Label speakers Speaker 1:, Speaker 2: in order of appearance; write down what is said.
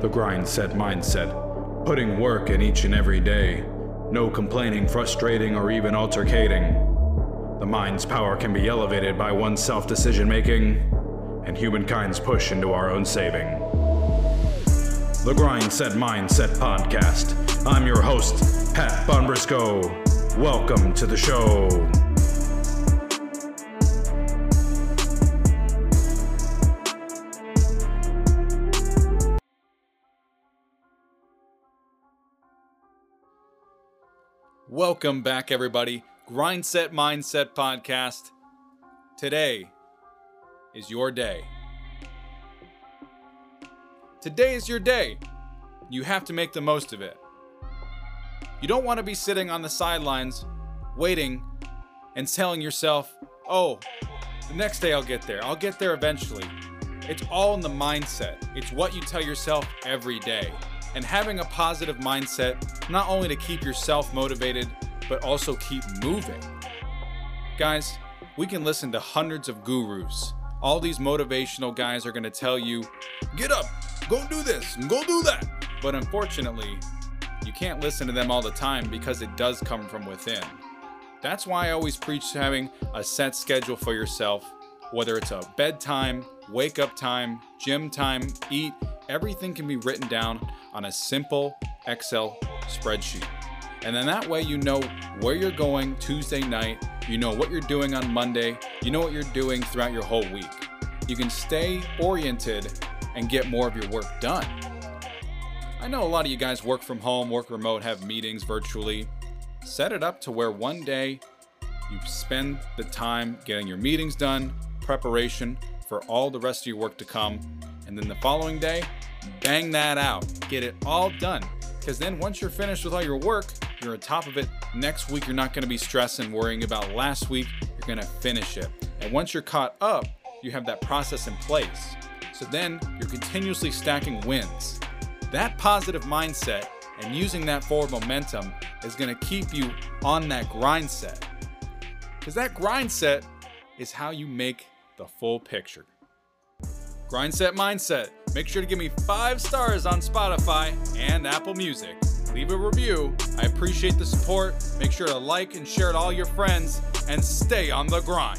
Speaker 1: The grind set mindset, putting work in each and every day. No complaining, frustrating, or even altercating. The mind's power can be elevated by one's self decision making and humankind's push into our own saving. The Grind Set Mindset Podcast. I'm your host, Pat Bonbrisco. Welcome to the show.
Speaker 2: Welcome back, everybody. Grindset Mindset Podcast. Today is your day. Today is your day. You have to make the most of it. You don't want to be sitting on the sidelines waiting and telling yourself, oh, the next day I'll get there. I'll get there eventually. It's all in the mindset. It's what you tell yourself every day. And having a positive mindset, not only to keep yourself motivated, but also keep moving. Guys, we can listen to hundreds of gurus. All these motivational guys are going to tell you, get up, go do this, and go do that. But unfortunately, you can't listen to them all the time because it does come from within. That's why I always preach having a set schedule for yourself, whether it's a bedtime, wake up time, gym time, eat, everything can be written down on a simple Excel spreadsheet. And then that way you know where you're going Tuesday night, you know what you're doing on Monday, you know what you're doing throughout your whole week. You can stay oriented and get more of your work done. I know a lot of you guys work from home, work remote, have meetings virtually. Set it up to where one day you spend the time getting your meetings done, preparation for all the rest of your work to come, and then the following day, bang that out. Get it all done. Because then once you're finished with all your work, you're on top of it. Next week, you're not going to be stressing, worrying about last week. You're going to finish it. And once you're caught up, you have that process in place. So then you're continuously stacking wins. That positive mindset and using that forward momentum is going to keep you on that grind set. Because that grind set is how you make the full picture. Grind set mindset. Make sure to give me five stars on Spotify and Apple Music. Leave a review. I appreciate the support. Make sure to like and share it all your friends and stay on the grind.